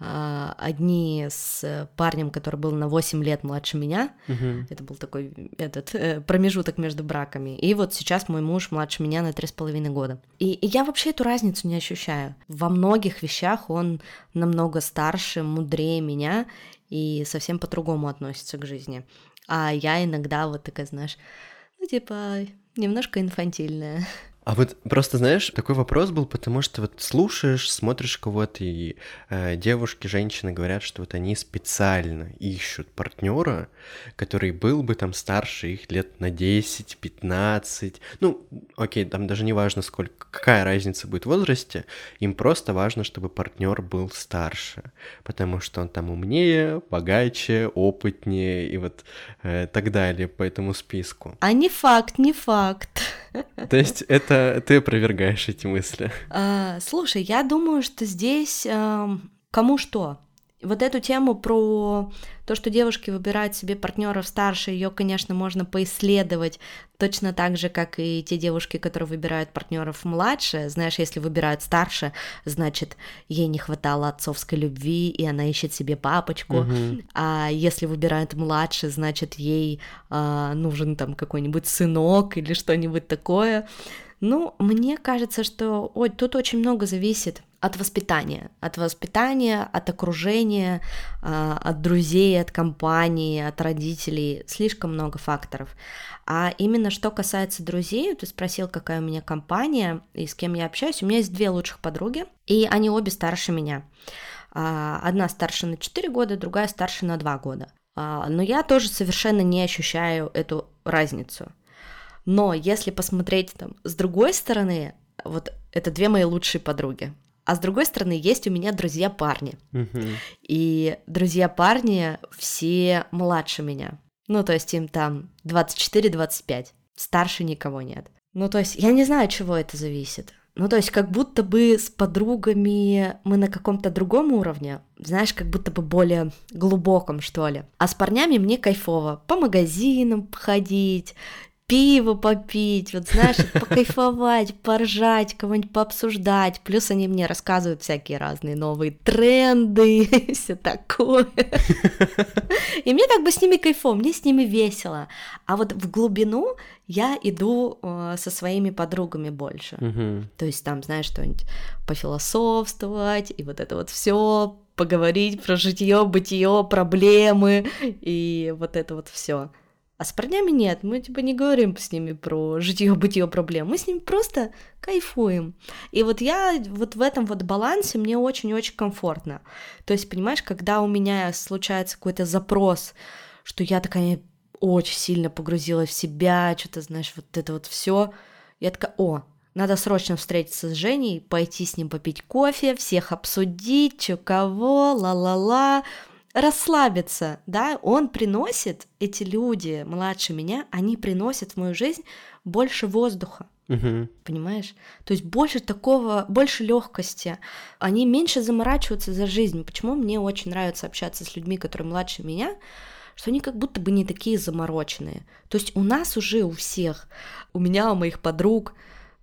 одни с парнем, который был на 8 лет младше меня. Угу. Это был такой этот э, промежуток между браками. И вот сейчас мой муж младше меня на 3,5 года. И, и я вообще эту разницу не ощущаю. Во многих вещах он намного старше, мудрее меня и совсем по-другому относится к жизни. А я иногда вот такая, знаешь, ну типа немножко инфантильная. А вот просто, знаешь, такой вопрос был, потому что вот слушаешь, смотришь кого-то, и э, девушки, женщины говорят, что вот они специально ищут партнера, который был бы там старше их лет на 10-15. Ну, окей, там даже не важно, сколько, какая разница будет в возрасте, им просто важно, чтобы партнер был старше, потому что он там умнее, богаче, опытнее и вот э, так далее по этому списку. А не факт, не факт. То есть это ты опровергаешь эти мысли? А, слушай, я думаю, что здесь э, кому что. Вот эту тему про то, что девушки выбирают себе партнеров старше, ее, конечно, можно поисследовать точно так же, как и те девушки, которые выбирают партнеров младше. Знаешь, если выбирают старше, значит, ей не хватало отцовской любви, и она ищет себе папочку. Угу. А если выбирают младше, значит, ей э, нужен там какой-нибудь сынок или что-нибудь такое. Ну, мне кажется, что ой, тут очень много зависит от воспитания, от воспитания, от окружения, а, от друзей, от компании, от родителей, слишком много факторов. А именно что касается друзей, ты спросил, какая у меня компания и с кем я общаюсь. У меня есть две лучших подруги, и они обе старше меня. А, одна старше на 4 года, другая старше на 2 года. А, но я тоже совершенно не ощущаю эту разницу. Но если посмотреть там с другой стороны, вот это две мои лучшие подруги. А с другой стороны, есть у меня друзья-парни. Мгм. И друзья-парни все младше меня. Ну, то есть им там 24-25. Старше никого нет. Ну, то есть я не знаю, от чего это зависит. Ну, то есть как будто бы с подругами мы на каком-то другом уровне, знаешь, как будто бы более глубоком, что ли. А с парнями мне кайфово. По магазинам ходить, пиво попить, вот знаешь, покайфовать, поржать, кого-нибудь пообсуждать. Плюс они мне рассказывают всякие разные новые тренды, и все такое. И мне как бы с ними кайфово, мне с ними весело. А вот в глубину я иду э, со своими подругами больше. То есть там, знаешь, что-нибудь пофилософствовать, и вот это вот все поговорить про житье, бытие, проблемы, и вот это вот все. А с парнями нет, мы типа не говорим с ними про житье, бытие, проблем, мы с ними просто кайфуем. И вот я вот в этом вот балансе мне очень-очень комфортно. То есть, понимаешь, когда у меня случается какой-то запрос, что я такая очень сильно погрузилась в себя, что-то, знаешь, вот это вот все, я такая, о, надо срочно встретиться с Женей, пойти с ним попить кофе, всех обсудить, чё кого, ла-ла-ла, расслабиться, да, он приносит, эти люди младше меня, они приносят в мою жизнь больше воздуха, Мгм. понимаешь? То есть больше такого, больше легкости. Они меньше заморачиваются за жизнь. Почему мне очень нравится общаться с людьми, которые младше меня, что они как будто бы не такие замороченные. То есть у нас уже у всех, у меня, у моих подруг,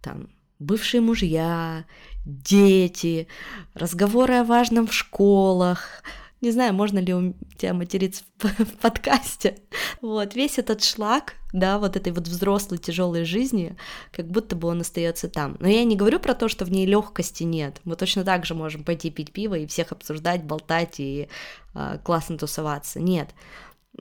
там, бывшие мужья, дети, разговоры о важном в школах. Не знаю, можно ли у тебя материться в, подкасте. Вот, весь этот шлак, да, вот этой вот взрослой тяжелой жизни, как будто бы он остается там. Но я не говорю про то, что в ней легкости нет. Мы точно так же можем пойти пить пиво и всех обсуждать, болтать и а, классно тусоваться. Нет.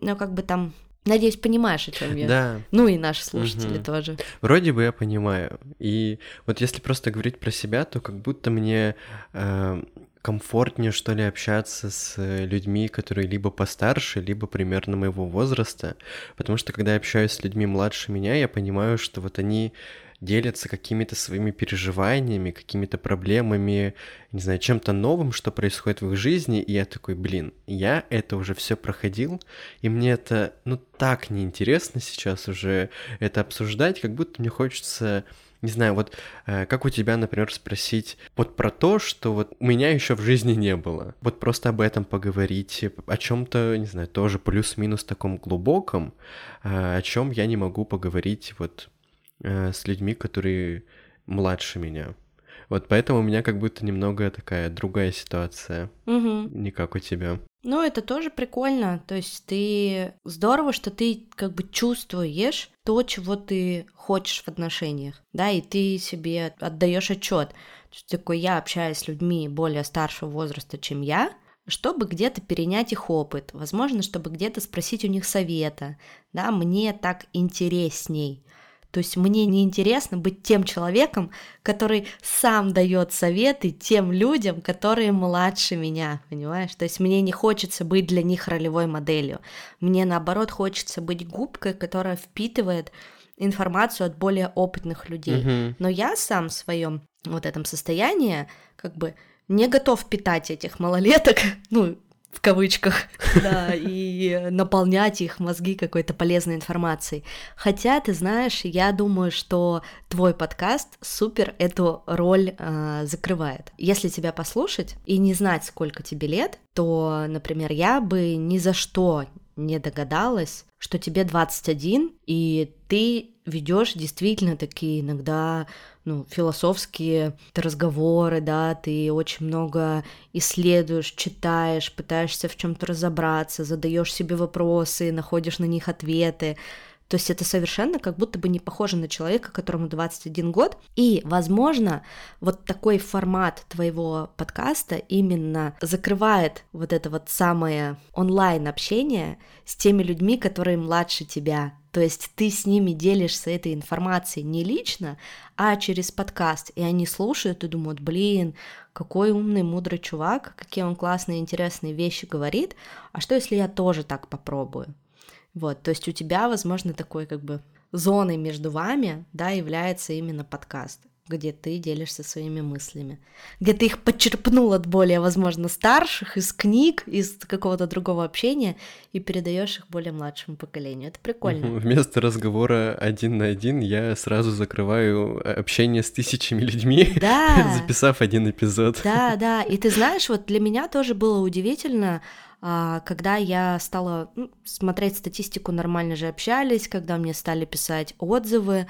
Но как бы там, надеюсь, понимаешь, о чем я. Да, Ну и наши слушатели Мгм. тоже. вроде бы я понимаю. И вот если просто говорить про себя, то как будто мне э, комфортнее, что ли, общаться с э, людьми, которые либо постарше, либо примерно моего возраста. Потому что когда я общаюсь с людьми младше меня, я понимаю, что вот они делятся какими-то своими переживаниями, какими-то проблемами, не знаю, чем-то новым, что происходит в их жизни, и я такой, блин, я это уже все проходил, и мне это, ну, так неинтересно сейчас уже это обсуждать, как будто мне хочется не знаю, вот э, как у тебя, например, спросить вот про то, что вот у меня еще в жизни не было. Вот просто об этом поговорить, о чем-то, не знаю, тоже плюс-минус таком глубоком, э, о чем я не могу поговорить вот э, с людьми, которые младше меня. Вот поэтому у меня как будто немного такая другая ситуация, Мгм. не как у тебя. Ну, это тоже прикольно. То есть ты... Здорово, что ты как бы чувствуешь то, чего ты хочешь в отношениях, да, и ты себе отдаешь отчет. Такой, я общаюсь с людьми более старшего возраста, чем я, чтобы где-то перенять их опыт, возможно, чтобы где-то спросить у них совета, да, мне так интересней. То есть мне не интересно быть тем человеком, который сам дает советы тем людям, которые младше меня, понимаешь? То есть мне не хочется быть для них ролевой моделью. Мне наоборот хочется быть губкой, которая впитывает информацию от более опытных людей. Мгм. Но я сам в своем вот этом состоянии как бы не готов питать этих малолеток, ну, в кавычках, да, и наполнять их мозги какой-то полезной информацией. Хотя, ты знаешь, я думаю, что твой подкаст супер эту роль э, закрывает. Если тебя послушать и не знать, сколько тебе лет, то, например, я бы ни за что не догадалась, что тебе 21, и ты ведешь действительно такие иногда ну, философские разговоры, да, ты очень много исследуешь, читаешь, пытаешься в чем-то разобраться, задаешь себе вопросы, находишь на них ответы. То есть это совершенно как будто бы не похоже на человека, которому 21 год. И, возможно, вот такой формат твоего подкаста именно закрывает вот это вот самое онлайн-общение с теми людьми, которые младше тебя. То есть ты с ними делишься этой информацией не лично, а через подкаст. И они слушают и думают, блин, какой умный, мудрый чувак, какие он классные, интересные вещи говорит. А что, если я тоже так попробую? Вот, то есть у тебя, возможно, такой как бы зоной между вами, да, является именно подкаст где ты делишься своими мыслями, где ты их подчерпнул от более, возможно, старших, из книг, из какого-то другого общения и передаешь их более младшему поколению. Это прикольно. Вместо разговора один на один я сразу закрываю общение с тысячами людьми, да. записав один эпизод. Да, да. И ты знаешь, вот для меня тоже было удивительно, когда я стала ну, смотреть статистику, нормально же общались, когда мне стали писать отзывы,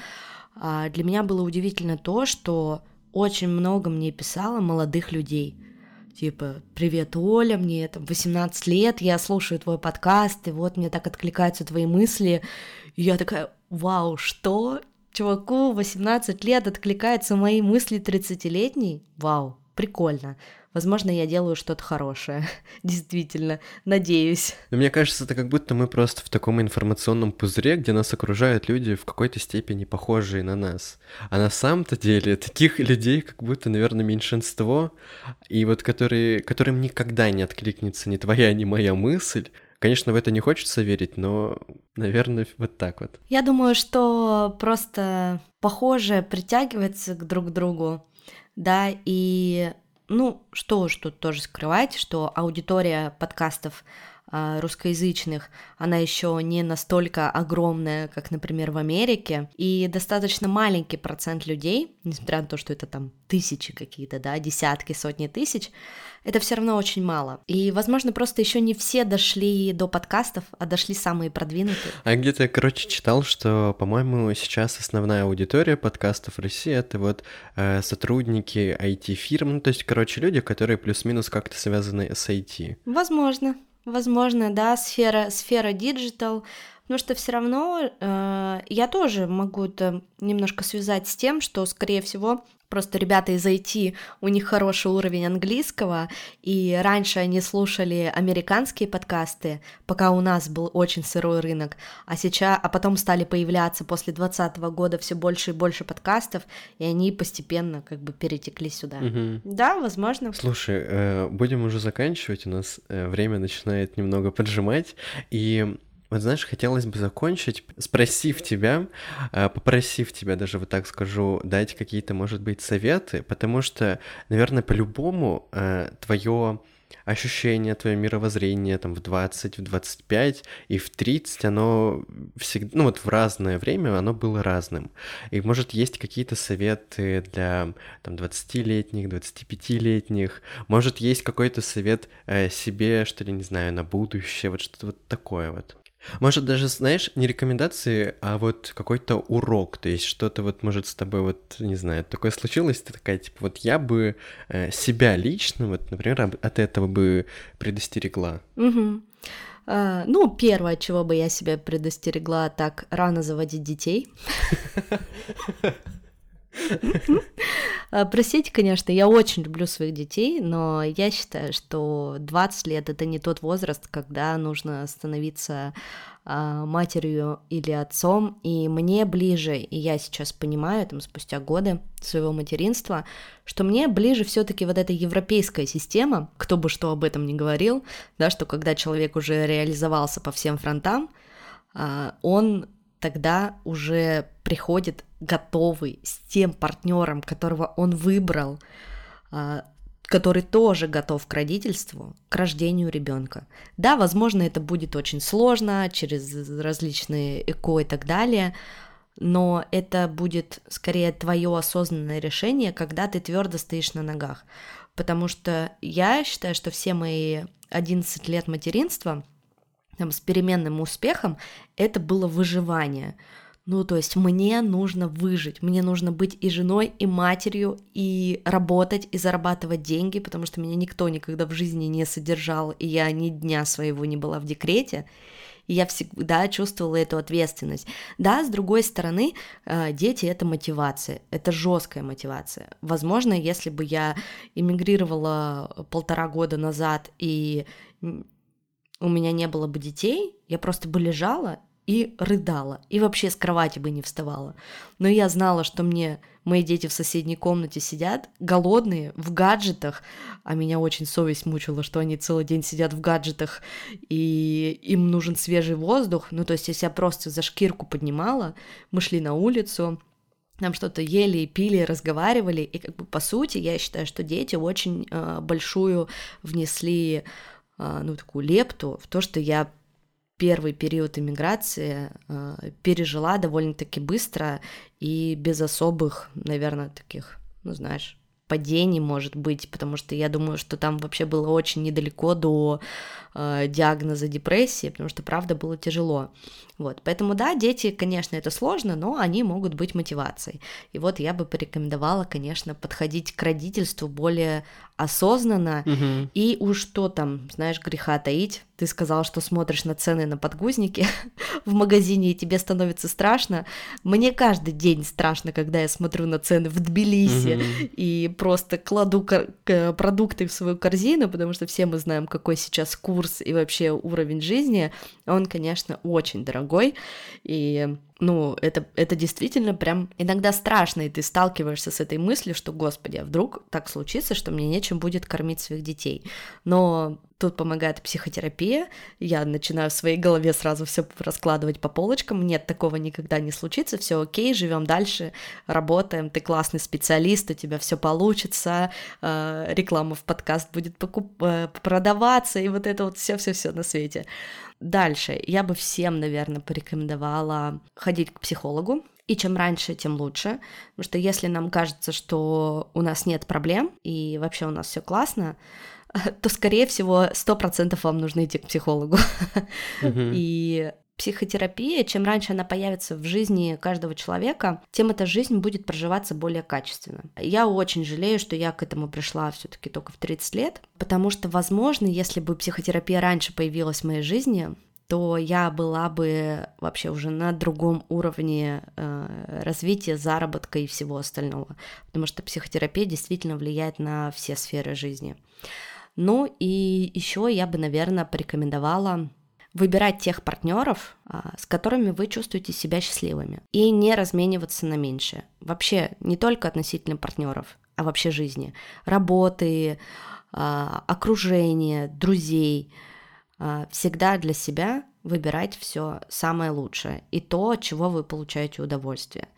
а, для меня было удивительно то, что очень много мне писало молодых людей. Типа, привет, Оля, мне там 18 лет, я слушаю твой подкаст, и вот мне так откликаются твои мысли. И я такая, вау, что? Чуваку 18 лет откликаются мои мысли 30-летней? Вау, прикольно. Возможно, я делаю что-то хорошее. Действительно, надеюсь. Но мне кажется, это как будто мы просто в таком информационном пузыре, где нас окружают люди в какой-то степени похожие на нас. А на самом-то деле таких людей как будто, наверное, меньшинство, и вот которые, которым никогда не откликнется ни твоя, ни моя мысль, Конечно, в это не хочется верить, но, наверное, вот так вот. Я думаю, что просто похожее притягивается к друг другу, да, и ну, что уж тут тоже скрывать, что аудитория подкастов русскоязычных, она еще не настолько огромная, как, например, в Америке, и достаточно маленький процент людей, несмотря на то, что это там тысячи какие-то, да, десятки, сотни тысяч, это все равно очень мало. И, возможно, просто еще не все дошли до подкастов, а дошли самые продвинутые. А где-то, короче, читал, что, по-моему, сейчас основная аудитория подкастов России это вот э, сотрудники IT-фирм, ну, то есть, короче, люди, которые плюс-минус как-то связаны с IT. Возможно, возможно, да, сфера, сфера digital, потому что все равно э, я тоже могу это немножко связать с тем, что, скорее всего, Просто ребята из IT, у них хороший уровень английского, и раньше они слушали американские подкасты, пока у нас был очень сырой рынок, а сейчас, а потом стали появляться после 2020 года все больше и больше подкастов, и они постепенно как бы перетекли сюда. Угу. Да, возможно. Слушай, э, будем уже заканчивать, у нас э, время начинает немного поджимать, и вот знаешь, хотелось бы закончить, спросив тебя, э, попросив тебя, даже вот так скажу, дать какие-то, может быть, советы, потому что, наверное, по-любому э, твое ощущение, твое мировоззрение там в 20, в 25 и в 30, оно всегда, ну вот в разное время оно было разным. И может есть какие-то советы для там 20-летних, 25-летних, может есть какой-то совет э, себе, что ли, не знаю, на будущее, вот что-то вот такое вот. Может, даже, знаешь, не рекомендации, а вот какой-то урок, то есть что-то вот, может, с тобой вот, не знаю, такое случилось, ты такая, типа, вот я бы э, себя лично, вот, например, от этого бы предостерегла. Угу. А, ну, первое, чего бы я себя предостерегла, так рано заводить детей. А, Простите, конечно, я очень люблю своих детей, но я считаю, что 20 лет это не тот возраст, когда нужно становиться а, матерью или отцом, и мне ближе, и я сейчас понимаю, там, спустя годы своего материнства, что мне ближе все-таки вот эта европейская система, кто бы что об этом ни говорил, да, что когда человек уже реализовался по всем фронтам, а, он тогда уже приходит готовый с тем партнером, которого он выбрал, а, который тоже готов к родительству, к рождению ребенка. Да, возможно, это будет очень сложно через различные эко и так далее, но это будет скорее твое осознанное решение, когда ты твердо стоишь на ногах. Потому что я считаю, что все мои 11 лет материнства – там, с переменным успехом, это было выживание. Ну, то есть мне нужно выжить, мне нужно быть и женой, и матерью, и работать, и зарабатывать деньги, потому что меня никто никогда в жизни не содержал, и я ни дня своего не была в декрете, и я всегда чувствовала эту ответственность. Да, с другой стороны, э, дети — это мотивация, это жесткая мотивация. Возможно, если бы я эмигрировала полтора года назад и у меня не было бы детей, я просто бы лежала и рыдала, и вообще с кровати бы не вставала. Но я знала, что мне мои дети в соседней комнате сидят, голодные, в гаджетах, а меня очень совесть мучила, что они целый день сидят в гаджетах, и им нужен свежий воздух. Ну, то есть я себя просто за шкирку поднимала, мы шли на улицу, там что-то ели пили, разговаривали, и как бы по сути я считаю, что дети очень э, большую внесли, э, ну, такую лепту в то, что я первый период иммиграции э, пережила довольно-таки быстро и без особых, наверное, таких, ну знаешь, падений, может быть, потому что я думаю, что там вообще было очень недалеко до э, диагноза депрессии, потому что, правда, было тяжело. Вот, поэтому, да, дети, конечно, это сложно, но они могут быть мотивацией. И вот я бы порекомендовала, конечно, подходить к родительству более осознанно, угу. и уж что там, знаешь, греха таить. Ты сказал, что смотришь на цены на подгузники в магазине, и тебе становится страшно. Мне каждый день страшно, когда я смотрю на цены в Тбилиси угу. и просто кладу продукты в свою корзину, потому что все мы знаем, какой сейчас курс и вообще уровень жизни. Он, конечно, очень дорогой, и ну, это, это действительно прям иногда страшно, и ты сталкиваешься с этой мыслью, что, господи, а вдруг так случится, что мне нечем будет кормить своих детей. Но тут помогает психотерапия, я начинаю в своей голове сразу все раскладывать по полочкам, нет, такого никогда не случится, все окей, живем дальше, работаем, ты классный специалист, у тебя все получится, э, реклама в подкаст будет покуп- э, продаваться, и вот это вот все-все-все на свете. Дальше я бы всем, наверное, порекомендовала ходить к психологу. И чем раньше, тем лучше. Потому что если нам кажется, что у нас нет проблем и вообще у нас все классно, то, скорее всего, сто процентов вам нужно идти к психологу. И психотерапия, чем раньше она появится в жизни каждого человека, тем эта жизнь будет проживаться более качественно. Я очень жалею, что я к этому пришла все-таки только в 30 лет, потому что, возможно, если бы психотерапия раньше появилась в моей жизни, то я была бы вообще уже на другом уровне э, развития, заработка и всего остального, потому что психотерапия действительно влияет на все сферы жизни. Ну и еще я бы, наверное, порекомендовала выбирать тех партнеров, а, с которыми вы чувствуете себя счастливыми, и не размениваться на меньшее. Вообще не только относительно партнеров, а вообще жизни, работы, а, окружения, друзей. А, всегда для себя выбирать все самое лучшее и то, от чего вы получаете удовольствие.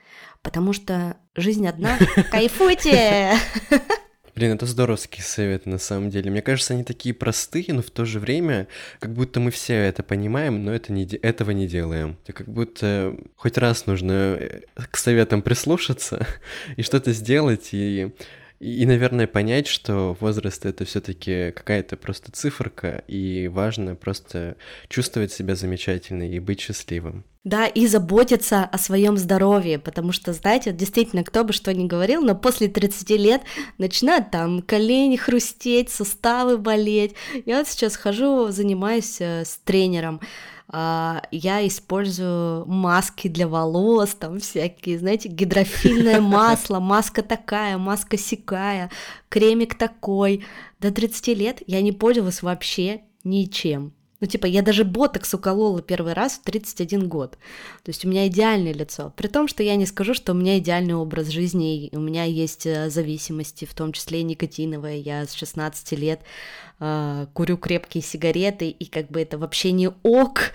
Потому что жизнь одна. Кайфуйте! Блин, это здоровский совет, на самом деле. Мне кажется, они такие простые, но в то же время, как будто мы все это понимаем, но это не, этого не делаем. Это как будто хоть раз нужно э, к советам прислушаться и что-то сделать, и и, наверное, понять, что возраст это все-таки какая-то просто циферка, и важно просто чувствовать себя замечательно и быть счастливым. Да, и заботиться о своем здоровье, потому что, знаете, действительно, кто бы что ни говорил, но после 30 лет начинают там колени хрустеть, суставы болеть. Я вот сейчас хожу, занимаюсь э, с тренером, я использую маски для волос, там всякие, знаете, гидрофильное масло, маска такая, маска сякая, кремик такой. До 30 лет я не пользовалась вообще ничем. Ну, типа, я даже ботокс уколола первый раз в 31 год. То есть у меня идеальное лицо. При том, что я не скажу, что у меня идеальный образ жизни, у меня есть э, зависимости, в том числе никотиновые. Я с 16 лет э, курю крепкие сигареты, и как бы это вообще не ок.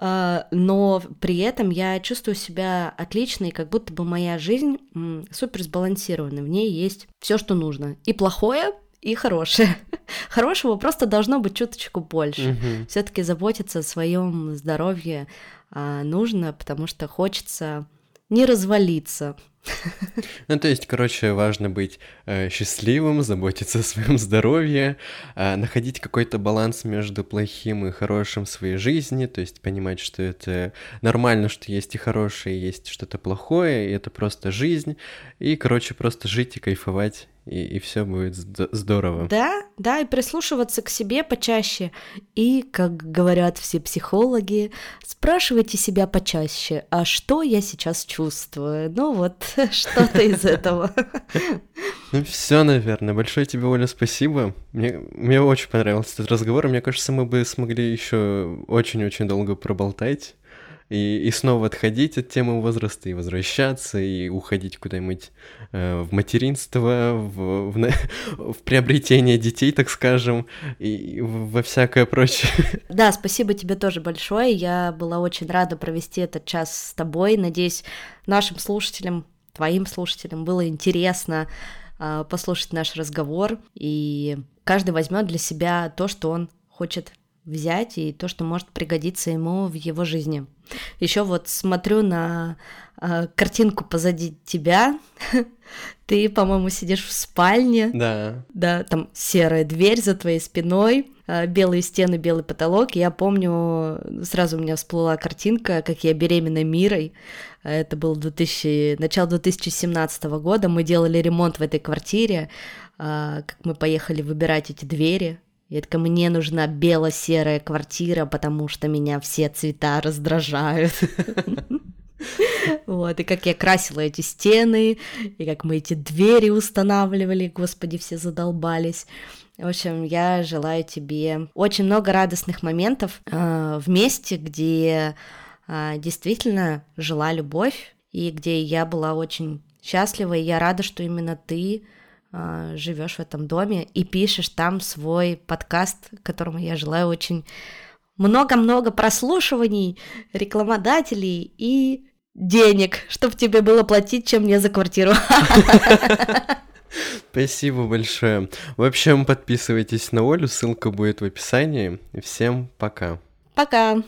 Э, но при этом я чувствую себя отлично, и как будто бы моя жизнь м, супер сбалансирована. В ней есть все, что нужно. И плохое, и хорошее. Хорошего просто должно быть чуточку больше. Угу. Все-таки заботиться о своем здоровье а, нужно, потому что хочется не развалиться. Ну, то есть, короче, важно быть э, счастливым, заботиться о своем здоровье, э, находить какой-то баланс между плохим и хорошим в своей жизни, то есть понимать, что это нормально, что есть и хорошее, и есть что-то плохое, и это просто жизнь, и, короче, просто жить и кайфовать и, и все будет здорово. Да, да, и прислушиваться к себе почаще. И, как говорят все психологи, спрашивайте себя почаще, а что я сейчас чувствую? Ну вот, что-то из этого. Ну все, наверное. Большое тебе, Оля, спасибо. Мне, мне очень понравился этот разговор. Мне кажется, мы бы смогли еще очень-очень долго проболтать. И, и снова отходить от темы возраста, и возвращаться, и уходить куда-нибудь э, в материнство, в, в, в приобретение детей, так скажем, и во всякое прочее. Да, спасибо тебе тоже большое. Я была очень рада провести этот час с тобой. Надеюсь, нашим слушателям, твоим слушателям было интересно э, послушать наш разговор, и каждый возьмет для себя то, что он хочет взять и то, что может пригодиться ему в его жизни. Еще вот смотрю на э, картинку позади тебя. Ты, по-моему, сидишь в спальне. Да. Да, там серая дверь за твоей спиной, э, белые стены, белый потолок. Я помню, сразу у меня всплыла картинка, как я беременна Мирой. Это был 2000, начало 2017 года. Мы делали ремонт в этой квартире. Э, как мы поехали выбирать эти двери я такая, мне нужна бело-серая квартира, потому что меня все цвета раздражают. Вот, и как я красила эти стены, и как мы эти двери устанавливали, господи, все задолбались. В общем, я желаю тебе очень много радостных моментов э, в месте, где э, действительно жила любовь, и где я была очень счастлива, и я рада, что именно ты а, живешь в этом доме и пишешь там свой подкаст, которому я желаю очень много-много прослушиваний, рекламодателей и денег, чтобы тебе было платить, чем мне за квартиру. Спасибо большое. В общем, подписывайтесь на Олю, ссылка будет в описании. Всем пока. Пока.